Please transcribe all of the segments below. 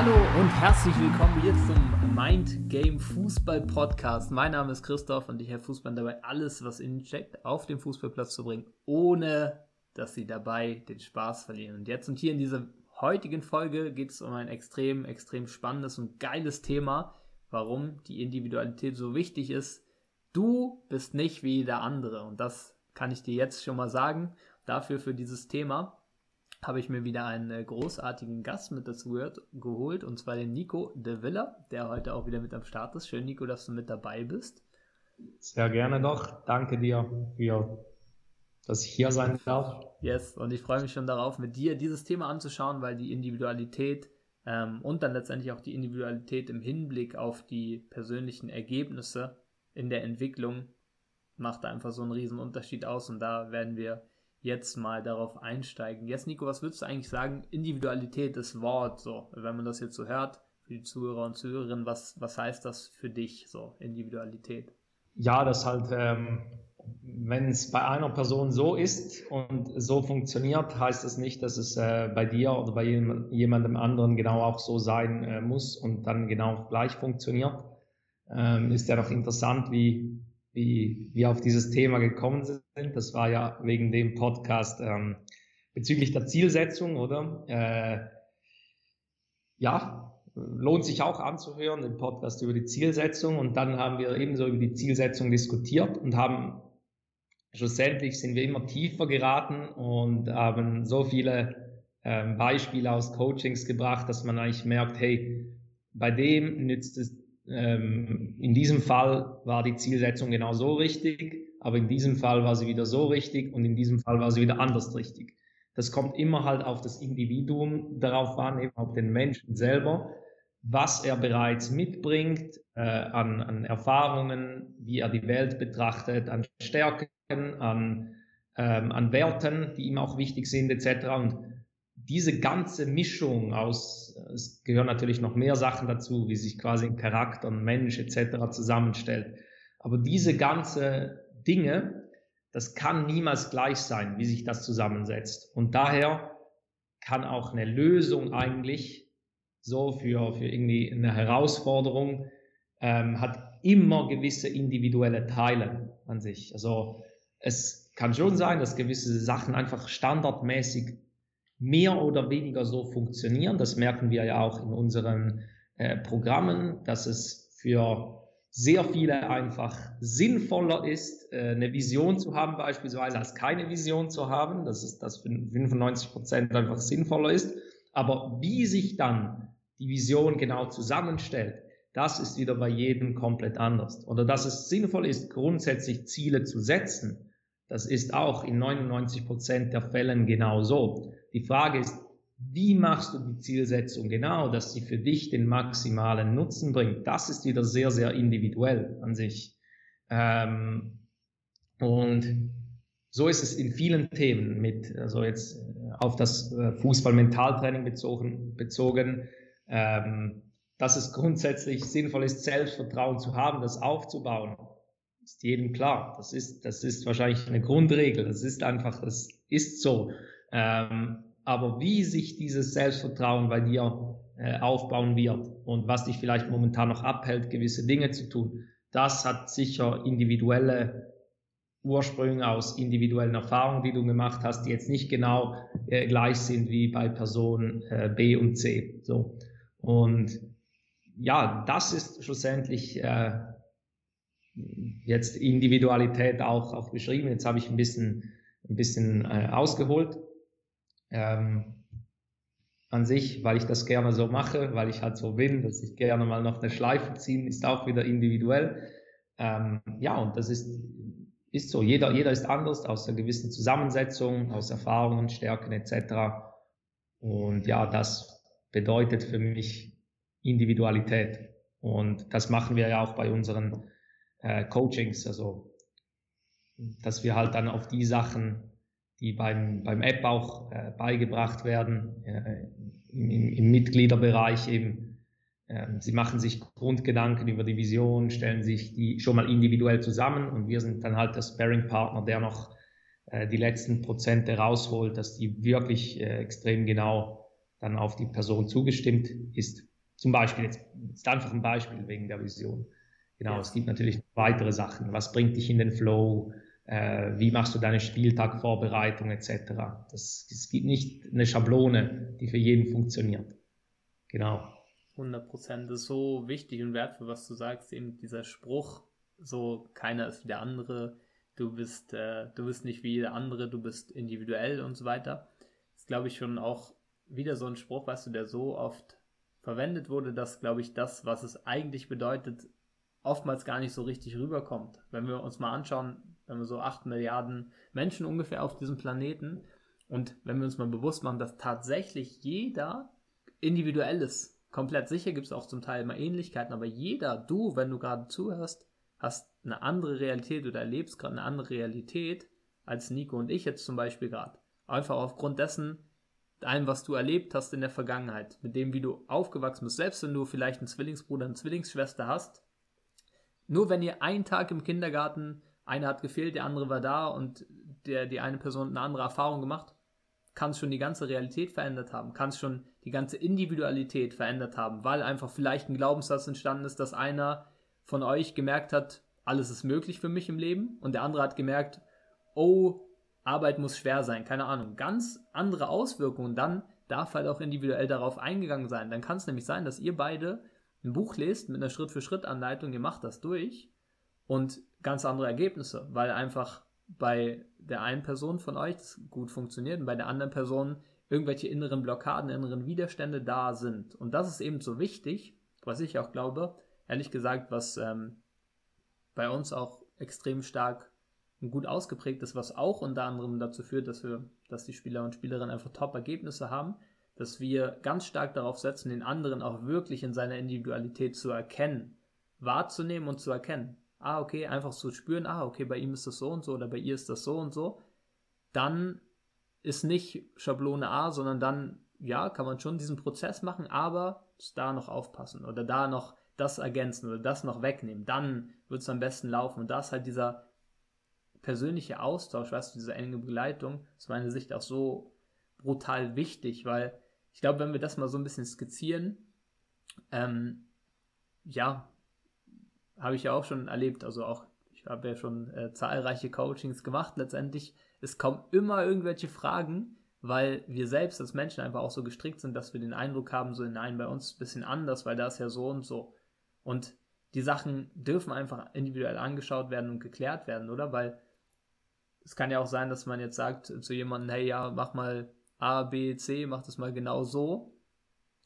Hallo und herzlich willkommen hier zum Mind Game Fußball Podcast. Mein Name ist Christoph und ich helfe Fußball dabei, alles, was ihnen steckt, auf den Fußballplatz zu bringen, ohne dass sie dabei den Spaß verlieren. Und jetzt und hier in dieser heutigen Folge geht es um ein extrem, extrem spannendes und geiles Thema, warum die Individualität so wichtig ist. Du bist nicht wie der andere und das kann ich dir jetzt schon mal sagen. Dafür für dieses Thema habe ich mir wieder einen äh, großartigen Gast mit dazu geholt, und zwar den Nico de Villa, der heute auch wieder mit am Start ist. Schön, Nico, dass du mit dabei bist. Sehr gerne doch. Danke dir für, dass ich hier sein darf. Yes, und ich freue mich schon darauf, mit dir dieses Thema anzuschauen, weil die Individualität ähm, und dann letztendlich auch die Individualität im Hinblick auf die persönlichen Ergebnisse in der Entwicklung macht einfach so einen riesen Unterschied aus und da werden wir jetzt mal darauf einsteigen. Jetzt, Nico, was würdest du eigentlich sagen? Individualität, das Wort, so, wenn man das jetzt so hört, für die Zuhörer und Zuhörerinnen, was, was heißt das für dich, so, Individualität? Ja, das halt, ähm, wenn es bei einer Person so ist und so funktioniert, heißt das nicht, dass es äh, bei dir oder bei jemandem anderen genau auch so sein äh, muss und dann genau gleich funktioniert. Ähm, ist ja noch interessant, wie wie wir auf dieses Thema gekommen sind. Das war ja wegen dem Podcast ähm, bezüglich der Zielsetzung, oder? Äh, ja, lohnt sich auch anzuhören, den Podcast über die Zielsetzung. Und dann haben wir ebenso über die Zielsetzung diskutiert und haben schlussendlich sind wir immer tiefer geraten und haben so viele ähm, Beispiele aus Coachings gebracht, dass man eigentlich merkt, hey, bei dem nützt es ähm, in diesem Fall war die Zielsetzung genau so richtig, aber in diesem Fall war sie wieder so richtig und in diesem Fall war sie wieder anders richtig. Das kommt immer halt auf das Individuum darauf an, eben auf den Menschen selber, was er bereits mitbringt äh, an, an Erfahrungen, wie er die Welt betrachtet, an Stärken, an, ähm, an Werten, die ihm auch wichtig sind, etc. Und diese ganze Mischung aus, es gehören natürlich noch mehr Sachen dazu, wie sich quasi ein Charakter, ein Mensch etc. zusammenstellt. Aber diese ganze Dinge, das kann niemals gleich sein, wie sich das zusammensetzt. Und daher kann auch eine Lösung eigentlich so für, für irgendwie eine Herausforderung, ähm, hat immer gewisse individuelle Teile an sich. Also es kann schon sein, dass gewisse Sachen einfach standardmäßig mehr oder weniger so funktionieren. Das merken wir ja auch in unseren äh, Programmen, dass es für sehr viele einfach sinnvoller ist, äh, eine Vision zu haben beispielsweise, als keine Vision zu haben. Das ist, dass für 95 Prozent einfach sinnvoller ist. Aber wie sich dann die Vision genau zusammenstellt, das ist wieder bei jedem komplett anders. Oder dass es sinnvoll ist, grundsätzlich Ziele zu setzen, das ist auch in 99 Prozent der Fällen genau so. Die Frage ist, wie machst du die Zielsetzung genau, dass sie für dich den maximalen Nutzen bringt? Das ist wieder sehr, sehr individuell an sich. Ähm, und so ist es in vielen Themen mit, also jetzt äh, auf das äh, Fußball-Mentaltraining bezogen, bezogen ähm, dass es grundsätzlich sinnvoll ist, Selbstvertrauen zu haben, das aufzubauen, ist jedem klar. Das ist, das ist wahrscheinlich eine Grundregel. Das ist einfach, das ist so. Ähm, aber wie sich dieses Selbstvertrauen bei dir äh, aufbauen wird und was dich vielleicht momentan noch abhält, gewisse Dinge zu tun, das hat sicher individuelle Ursprünge aus individuellen Erfahrungen, die du gemacht hast, die jetzt nicht genau äh, gleich sind wie bei Personen äh, B und C. So. Und ja, das ist schlussendlich äh, jetzt Individualität auch, auch beschrieben. Jetzt habe ich ein bisschen, ein bisschen äh, ausgeholt ähm, an sich, weil ich das gerne so mache, weil ich halt so bin, dass ich gerne mal noch eine Schleife ziehen, ist auch wieder individuell. Ähm, ja, und das ist, ist so. Jeder, jeder ist anders aus einer gewissen Zusammensetzung, aus Erfahrungen, Stärken etc. Und ja, das bedeutet für mich Individualität. Und das machen wir ja auch bei unseren äh, Coachings, also dass wir halt dann auf die Sachen die beim, beim App auch äh, beigebracht werden, äh, im, im, Mitgliederbereich eben. Äh, sie machen sich Grundgedanken über die Vision, stellen sich die schon mal individuell zusammen und wir sind dann halt der Sparring-Partner, der noch äh, die letzten Prozente rausholt, dass die wirklich äh, extrem genau dann auf die Person zugestimmt ist. Zum Beispiel, jetzt ist einfach ein Beispiel wegen der Vision. Genau, ja. es gibt natürlich weitere Sachen. Was bringt dich in den Flow? Äh, wie machst du deine Spieltagvorbereitung etc. Das, es gibt nicht eine Schablone, die für jeden funktioniert. Genau. 100 Prozent ist so wichtig und wertvoll, was du sagst. Eben dieser Spruch, so keiner ist wie der andere, du bist, äh, du bist nicht wie jeder andere, du bist individuell und so weiter. Das ist, glaube ich, schon auch wieder so ein Spruch, weißt du, der so oft verwendet wurde, dass, glaube ich, das, was es eigentlich bedeutet, oftmals gar nicht so richtig rüberkommt. Wenn wir uns mal anschauen, wenn wir so 8 Milliarden Menschen ungefähr auf diesem Planeten und wenn wir uns mal bewusst machen, dass tatsächlich jeder individuell ist, komplett sicher gibt es auch zum Teil immer Ähnlichkeiten, aber jeder, du, wenn du gerade zuhörst, hast eine andere Realität oder erlebst gerade eine andere Realität als Nico und ich jetzt zum Beispiel gerade. Einfach aufgrund dessen, allem, was du erlebt hast in der Vergangenheit, mit dem, wie du aufgewachsen bist, selbst wenn du vielleicht einen Zwillingsbruder, eine Zwillingsschwester hast, nur wenn ihr einen Tag im Kindergarten, einer hat gefehlt, der andere war da und der, die eine Person eine andere Erfahrung gemacht, kann es schon die ganze Realität verändert haben, kann es schon die ganze Individualität verändert haben, weil einfach vielleicht ein Glaubenssatz entstanden ist, dass einer von euch gemerkt hat, alles ist möglich für mich im Leben und der andere hat gemerkt, oh, Arbeit muss schwer sein, keine Ahnung, ganz andere Auswirkungen, dann darf halt auch individuell darauf eingegangen sein. Dann kann es nämlich sein, dass ihr beide ein Buch lest mit einer Schritt-für-Schritt-Anleitung, ihr macht das durch und ganz andere Ergebnisse, weil einfach bei der einen Person von euch das gut funktioniert und bei der anderen Person irgendwelche inneren Blockaden, inneren Widerstände da sind. Und das ist eben so wichtig, was ich auch glaube, ehrlich gesagt, was ähm, bei uns auch extrem stark und gut ausgeprägt ist, was auch unter anderem dazu führt, dass wir, dass die Spieler und Spielerinnen einfach Top-Ergebnisse haben, dass wir ganz stark darauf setzen, den anderen auch wirklich in seiner Individualität zu erkennen, wahrzunehmen und zu erkennen. Ah, okay, einfach zu spüren, ah, okay, bei ihm ist das so und so oder bei ihr ist das so und so. Dann ist nicht Schablone A, sondern dann, ja, kann man schon diesen Prozess machen, aber da noch aufpassen oder da noch das ergänzen oder das noch wegnehmen. Dann wird es am besten laufen. Und da ist halt dieser persönliche Austausch, weißt du, diese enge Begleitung, aus meiner Sicht auch so brutal wichtig, weil ich glaube, wenn wir das mal so ein bisschen skizzieren, ähm, ja, habe ich ja auch schon erlebt, also auch, ich habe ja schon äh, zahlreiche Coachings gemacht letztendlich. Es kommen immer irgendwelche Fragen, weil wir selbst als Menschen einfach auch so gestrickt sind, dass wir den Eindruck haben, so nein, bei uns ein bisschen anders, weil da ist ja so und so. Und die Sachen dürfen einfach individuell angeschaut werden und geklärt werden, oder? Weil es kann ja auch sein, dass man jetzt sagt zu jemandem, hey ja, mach mal A, B, C, mach das mal genau so.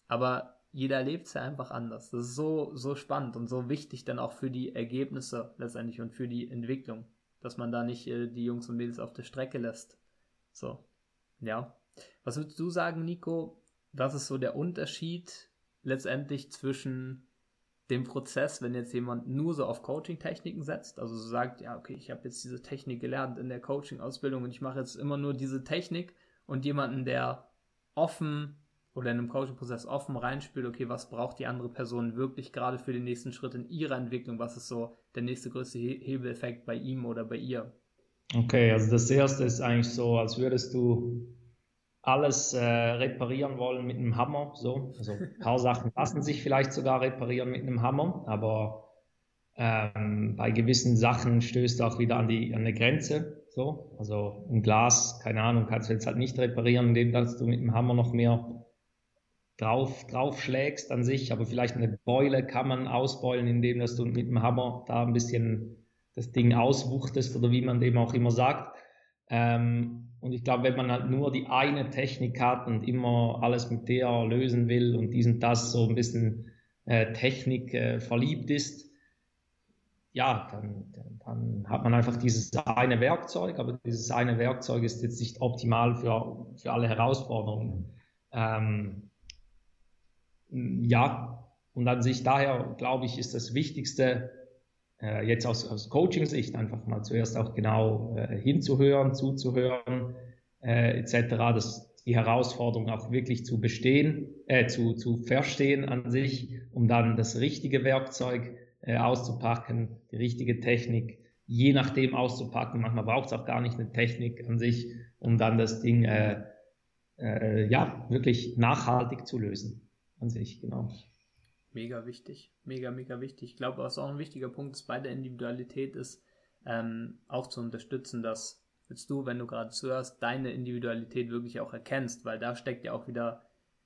Aber jeder erlebt es ja einfach anders. Das ist so, so spannend und so wichtig dann auch für die Ergebnisse letztendlich und für die Entwicklung, dass man da nicht äh, die Jungs und Mädels auf der Strecke lässt. So, ja. Was würdest du sagen, Nico? Was ist so der Unterschied letztendlich zwischen dem Prozess, wenn jetzt jemand nur so auf Coaching-Techniken setzt, also so sagt, ja, okay, ich habe jetzt diese Technik gelernt in der Coaching-Ausbildung und ich mache jetzt immer nur diese Technik und jemanden, der offen oder in einem Coaching-Prozess offen reinspielt, okay, was braucht die andere Person wirklich gerade für den nächsten Schritt in ihrer Entwicklung, was ist so der nächste größte Hebeleffekt bei ihm oder bei ihr? Okay, also das erste ist eigentlich so, als würdest du alles äh, reparieren wollen mit einem Hammer. So. Also ein paar Sachen lassen sich vielleicht sogar reparieren mit einem Hammer, aber ähm, bei gewissen Sachen stößt du auch wieder an die an eine Grenze. So. Also ein Glas, keine Ahnung, kannst du jetzt halt nicht reparieren, indem du mit dem Hammer noch mehr drauf, drauf schlägst an sich, aber vielleicht eine Beule kann man ausbeulen, indem du mit dem Hammer da ein bisschen das Ding auswuchtest oder wie man dem auch immer sagt. Ähm, und ich glaube, wenn man halt nur die eine Technik hat und immer alles mit der lösen will und dies und das so ein bisschen äh, Technik äh, verliebt ist, ja, dann, dann hat man einfach dieses eine Werkzeug, aber dieses eine Werkzeug ist jetzt nicht optimal für, für alle Herausforderungen. Ähm, ja, und an sich daher, glaube ich, ist das Wichtigste, äh, jetzt aus, aus Coaching-Sicht einfach mal zuerst auch genau äh, hinzuhören, zuzuhören, äh, etc., das, die Herausforderung auch wirklich zu bestehen, äh, zu, zu verstehen an sich, um dann das richtige Werkzeug äh, auszupacken, die richtige Technik, je nachdem auszupacken. Manchmal braucht es auch gar nicht eine Technik an sich, um dann das Ding äh, äh, ja, wirklich nachhaltig zu lösen an sich, genau. Mega wichtig, mega, mega wichtig. Ich glaube, was auch ein wichtiger Punkt ist bei der Individualität ist, ähm, auch zu unterstützen, dass jetzt du, wenn du gerade zuhörst, deine Individualität wirklich auch erkennst, weil da steckt ja auch wieder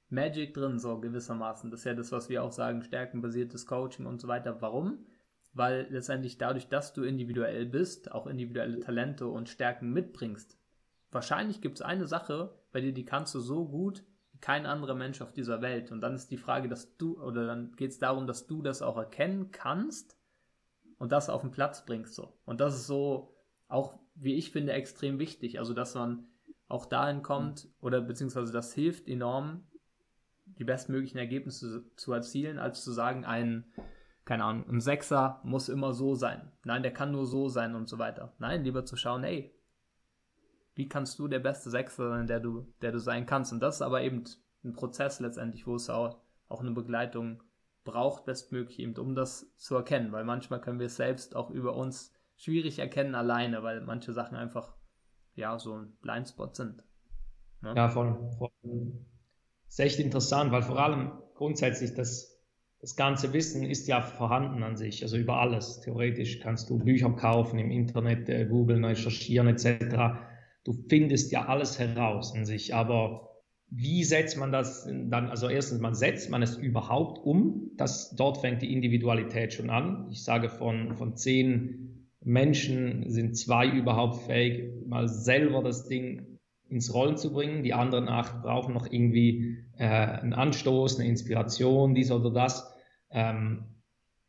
Magic drin, so gewissermaßen. Das ist ja das, was wir auch sagen, stärkenbasiertes Coaching und so weiter. Warum? Weil letztendlich dadurch, dass du individuell bist, auch individuelle Talente und Stärken mitbringst, wahrscheinlich gibt es eine Sache, bei dir, die kannst du so gut wie kein anderer Mensch auf dieser Welt. Und dann ist die Frage, dass du, oder dann geht es darum, dass du das auch erkennen kannst und das auf den Platz bringst. So. Und das ist so auch, wie ich finde, extrem wichtig. Also, dass man auch dahin kommt, oder beziehungsweise das hilft enorm, die bestmöglichen Ergebnisse zu erzielen, als zu sagen, ein, keine Ahnung, ein Sechser muss immer so sein. Nein, der kann nur so sein und so weiter. Nein, lieber zu schauen, ey, wie kannst du der beste Sechser sein, der du, der du sein kannst? Und das ist aber eben ein Prozess letztendlich, wo es auch, auch eine Begleitung braucht, bestmöglich eben, um das zu erkennen, weil manchmal können wir es selbst auch über uns schwierig erkennen alleine, weil manche Sachen einfach, ja, so ein Blindspot sind. Ne? Ja, voll, voll ist echt interessant, weil vor allem grundsätzlich das, das ganze Wissen ist ja vorhanden an sich, also über alles. Theoretisch kannst du Bücher kaufen, im Internet äh, googeln, recherchieren etc. Du findest ja alles heraus an sich, aber wie setzt man das dann? Also erstens, man setzt man es überhaupt um. Das, dort fängt die Individualität schon an. Ich sage von, von zehn Menschen sind zwei überhaupt fähig, mal selber das Ding ins Rollen zu bringen. Die anderen acht brauchen noch irgendwie äh, einen Anstoß, eine Inspiration, dies oder das. Ähm,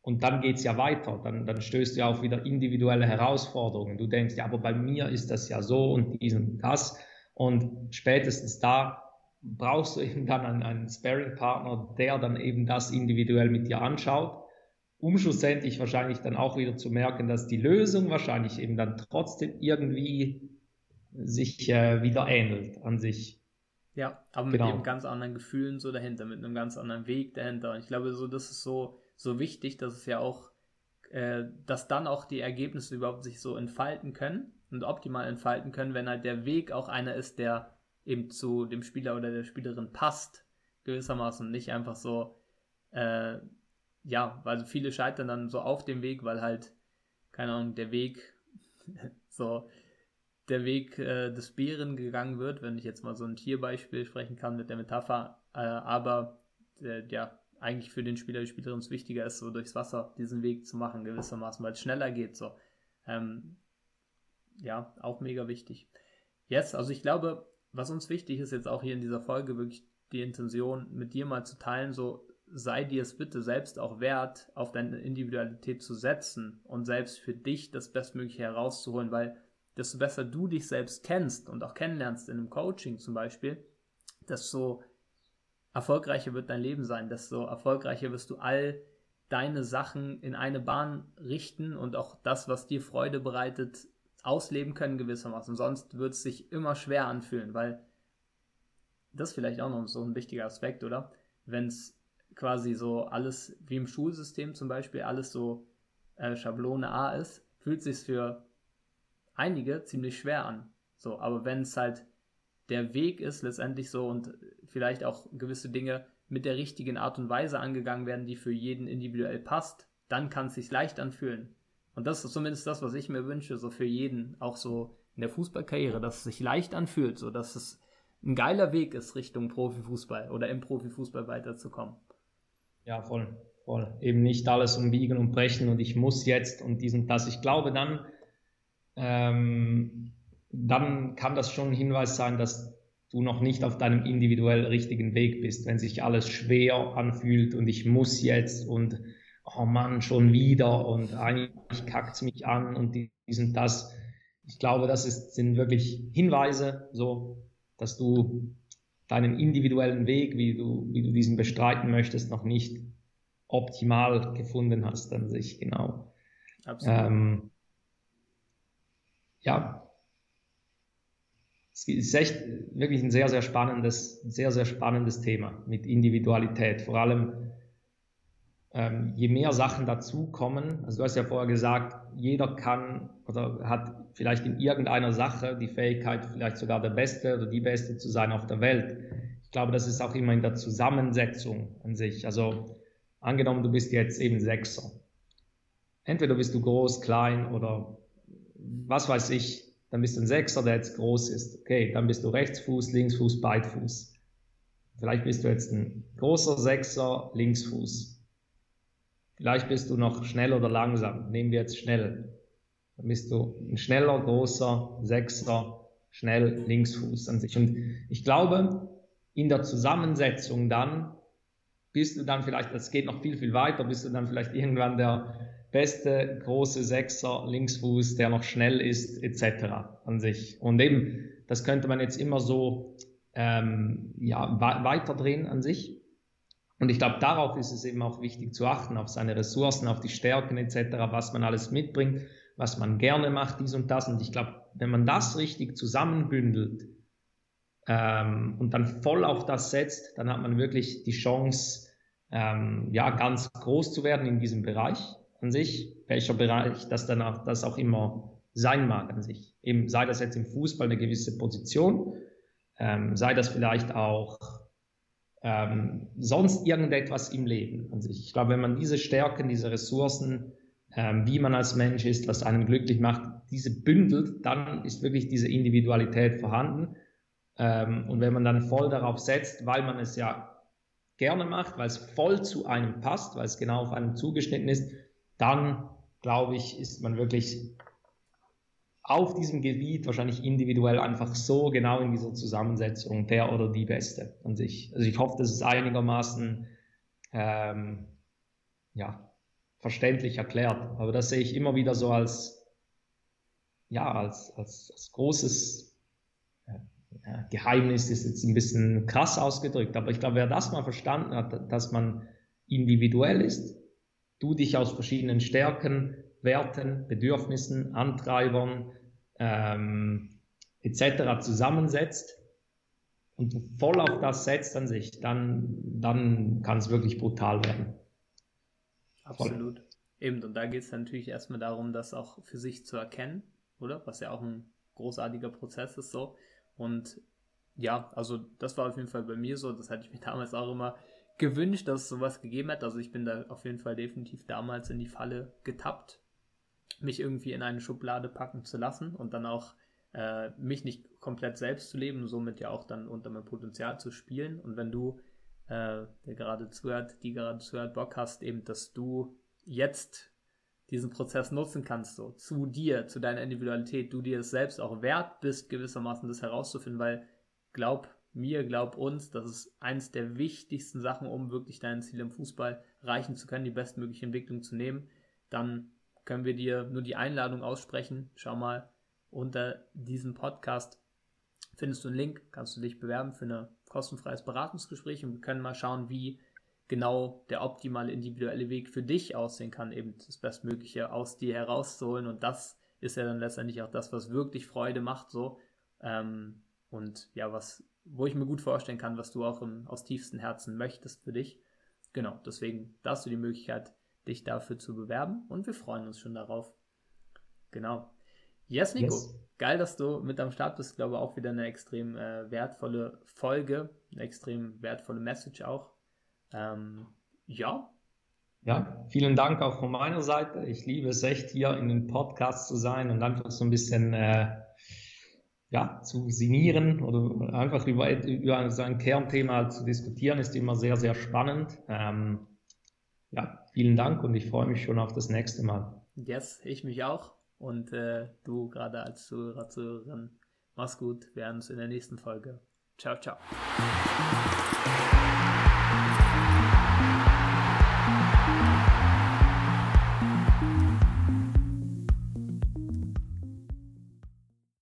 und dann geht's ja weiter. Dann, dann stößt du ja auf wieder individuelle Herausforderungen. Du denkst, ja, aber bei mir ist das ja so und dies und das. Und spätestens da brauchst du eben dann einen, einen Sparring-Partner, der dann eben das individuell mit dir anschaut, um schlussendlich wahrscheinlich dann auch wieder zu merken, dass die Lösung wahrscheinlich eben dann trotzdem irgendwie sich äh, wieder ähnelt an sich. Ja, aber mit genau. eben ganz anderen Gefühlen so dahinter, mit einem ganz anderen Weg dahinter. Und ich glaube, so das ist so, so wichtig, dass es ja auch, äh, dass dann auch die Ergebnisse überhaupt sich so entfalten können und optimal entfalten können, wenn halt der Weg auch einer ist, der eben zu dem Spieler oder der Spielerin passt, gewissermaßen. Nicht einfach so, äh, ja, weil viele scheitern dann so auf dem Weg, weil halt, keine Ahnung, der Weg so der Weg äh, des Bären gegangen wird, wenn ich jetzt mal so ein Tierbeispiel sprechen kann mit der Metapher, äh, aber äh, ja, eigentlich für den Spieler, die Spielerin es wichtiger ist, so durchs Wasser diesen Weg zu machen, gewissermaßen, weil es schneller geht, so. Ähm, ja, auch mega wichtig. Jetzt, also ich glaube, was uns wichtig ist jetzt auch hier in dieser Folge, wirklich die Intention mit dir mal zu teilen, so sei dir es bitte selbst auch wert, auf deine Individualität zu setzen und selbst für dich das Bestmögliche herauszuholen, weil desto besser du dich selbst kennst und auch kennenlernst in einem Coaching zum Beispiel, desto erfolgreicher wird dein Leben sein, desto erfolgreicher wirst du all deine Sachen in eine Bahn richten und auch das, was dir Freude bereitet, ausleben können gewissermaßen. Sonst wird es sich immer schwer anfühlen, weil das vielleicht auch noch so ein wichtiger Aspekt, oder? Wenn es quasi so alles wie im Schulsystem zum Beispiel alles so äh, Schablone A ist, fühlt sich für einige ziemlich schwer an. So, aber wenn es halt der Weg ist letztendlich so und vielleicht auch gewisse Dinge mit der richtigen Art und Weise angegangen werden, die für jeden individuell passt, dann kann es sich leicht anfühlen. Und das ist zumindest das, was ich mir wünsche, so für jeden, auch so in der Fußballkarriere, dass es sich leicht anfühlt, so dass es ein geiler Weg ist, Richtung Profifußball oder im Profifußball weiterzukommen. Ja, voll, voll. Eben nicht alles umbiegen und brechen und ich muss jetzt und diesen das. Ich glaube dann, ähm, dann kann das schon ein Hinweis sein, dass du noch nicht auf deinem individuell richtigen Weg bist, wenn sich alles schwer anfühlt und ich muss jetzt und oh Mann, schon wieder und eigentlich kackt es mich an und dies und das. Ich glaube, das ist, sind wirklich Hinweise, so, dass du deinen individuellen Weg, wie du, wie du diesen bestreiten möchtest, noch nicht optimal gefunden hast an sich, genau. Absolut. Ähm, ja, es ist echt wirklich ein sehr, sehr spannendes, sehr, sehr spannendes Thema mit Individualität. Vor allem, ähm, je mehr Sachen dazukommen, also du hast ja vorher gesagt, jeder kann oder hat vielleicht in irgendeiner Sache die Fähigkeit, vielleicht sogar der Beste oder die Beste zu sein auf der Welt. Ich glaube, das ist auch immer in der Zusammensetzung an sich. Also angenommen, du bist jetzt eben Sechser. Entweder bist du groß, klein oder was weiß ich, dann bist du ein Sechser, der jetzt groß ist. Okay, dann bist du Rechtsfuß, Linksfuß, Beidfuß. Vielleicht bist du jetzt ein großer Sechser, Linksfuß. Vielleicht bist du noch schnell oder langsam. Nehmen wir jetzt schnell. Dann bist du ein schneller, großer, sechser, schnell Linksfuß an sich. Und ich glaube, in der Zusammensetzung dann bist du dann vielleicht, das geht noch viel, viel weiter, bist du dann vielleicht irgendwann der beste große Sechser, Linksfuß, der noch schnell ist, etc. an sich. Und eben, das könnte man jetzt immer so ähm, ja, weiterdrehen an sich. Und ich glaube, darauf ist es eben auch wichtig zu achten, auf seine Ressourcen, auf die Stärken etc., was man alles mitbringt, was man gerne macht, dies und das. Und ich glaube, wenn man das richtig zusammenbündelt ähm, und dann voll auf das setzt, dann hat man wirklich die Chance, ähm, ja, ganz groß zu werden in diesem Bereich an sich, welcher Bereich das dann auch, das auch immer sein mag an sich. Eben sei das jetzt im Fußball eine gewisse Position, ähm, sei das vielleicht auch ähm, sonst irgendetwas im Leben an sich. Ich glaube, wenn man diese Stärken, diese Ressourcen, ähm, wie man als Mensch ist, was einen glücklich macht, diese bündelt, dann ist wirklich diese Individualität vorhanden. Ähm, und wenn man dann voll darauf setzt, weil man es ja gerne macht, weil es voll zu einem passt, weil es genau auf einem zugeschnitten ist, dann glaube ich, ist man wirklich auf diesem Gebiet wahrscheinlich individuell einfach so genau in dieser Zusammensetzung der oder die Beste an sich. Also ich hoffe, das ist einigermaßen ähm, ja, verständlich erklärt. Aber das sehe ich immer wieder so als, ja, als, als, als großes äh, Geheimnis, ist jetzt ein bisschen krass ausgedrückt. Aber ich glaube, wer das mal verstanden hat, dass man individuell ist, du dich aus verschiedenen Stärken, Werten, Bedürfnissen, Antreibern ähm, etc. zusammensetzt und voll auf das setzt an sich, dann, dann kann es wirklich brutal werden. Absolut. Eben, und da geht es natürlich erstmal darum, das auch für sich zu erkennen, oder? Was ja auch ein großartiger Prozess ist so. Und ja, also das war auf jeden Fall bei mir so, das hatte ich mir damals auch immer gewünscht, dass es sowas gegeben hat. Also ich bin da auf jeden Fall definitiv damals in die Falle getappt, mich irgendwie in eine Schublade packen zu lassen und dann auch äh, mich nicht komplett selbst zu leben, somit ja auch dann unter mein Potenzial zu spielen. Und wenn du, äh, der gerade zuhört, die gerade zuhört, Bock hast, eben, dass du jetzt diesen Prozess nutzen kannst, so zu dir, zu deiner Individualität, du dir es selbst auch wert bist, gewissermaßen das herauszufinden, weil glaub mir, glaub uns, das ist eins der wichtigsten Sachen, um wirklich dein Ziel im Fußball erreichen zu können, die bestmögliche Entwicklung zu nehmen, dann können wir dir nur die Einladung aussprechen. Schau mal, unter diesem Podcast findest du einen Link, kannst du dich bewerben für ein kostenfreies Beratungsgespräch und wir können mal schauen, wie genau der optimale individuelle Weg für dich aussehen kann, eben das Bestmögliche aus dir herauszuholen. Und das ist ja dann letztendlich auch das, was wirklich Freude macht, so. Ähm, und ja, was, wo ich mir gut vorstellen kann, was du auch im, aus tiefstem Herzen möchtest für dich. Genau, deswegen hast du die Möglichkeit, dich dafür zu bewerben und wir freuen uns schon darauf. Genau. Yes, Nico. Yes. Geil, dass du mit am Start bist. Ich glaube auch wieder eine extrem äh, wertvolle Folge, eine extrem wertvolle Message auch. Ähm, ja. Ja, vielen Dank auch von meiner Seite. Ich liebe es echt hier in den Podcast zu sein und einfach so ein bisschen äh, ja, zu sinnieren oder einfach über, über so ein Kernthema zu diskutieren, ist immer sehr, sehr spannend. Ähm, ja, vielen Dank und ich freue mich schon auf das nächste Mal. Yes, ich mich auch. Und äh, du gerade als Zuhörer, Zuhörerin, mach's gut. Wir sehen uns in der nächsten Folge. Ciao, ciao.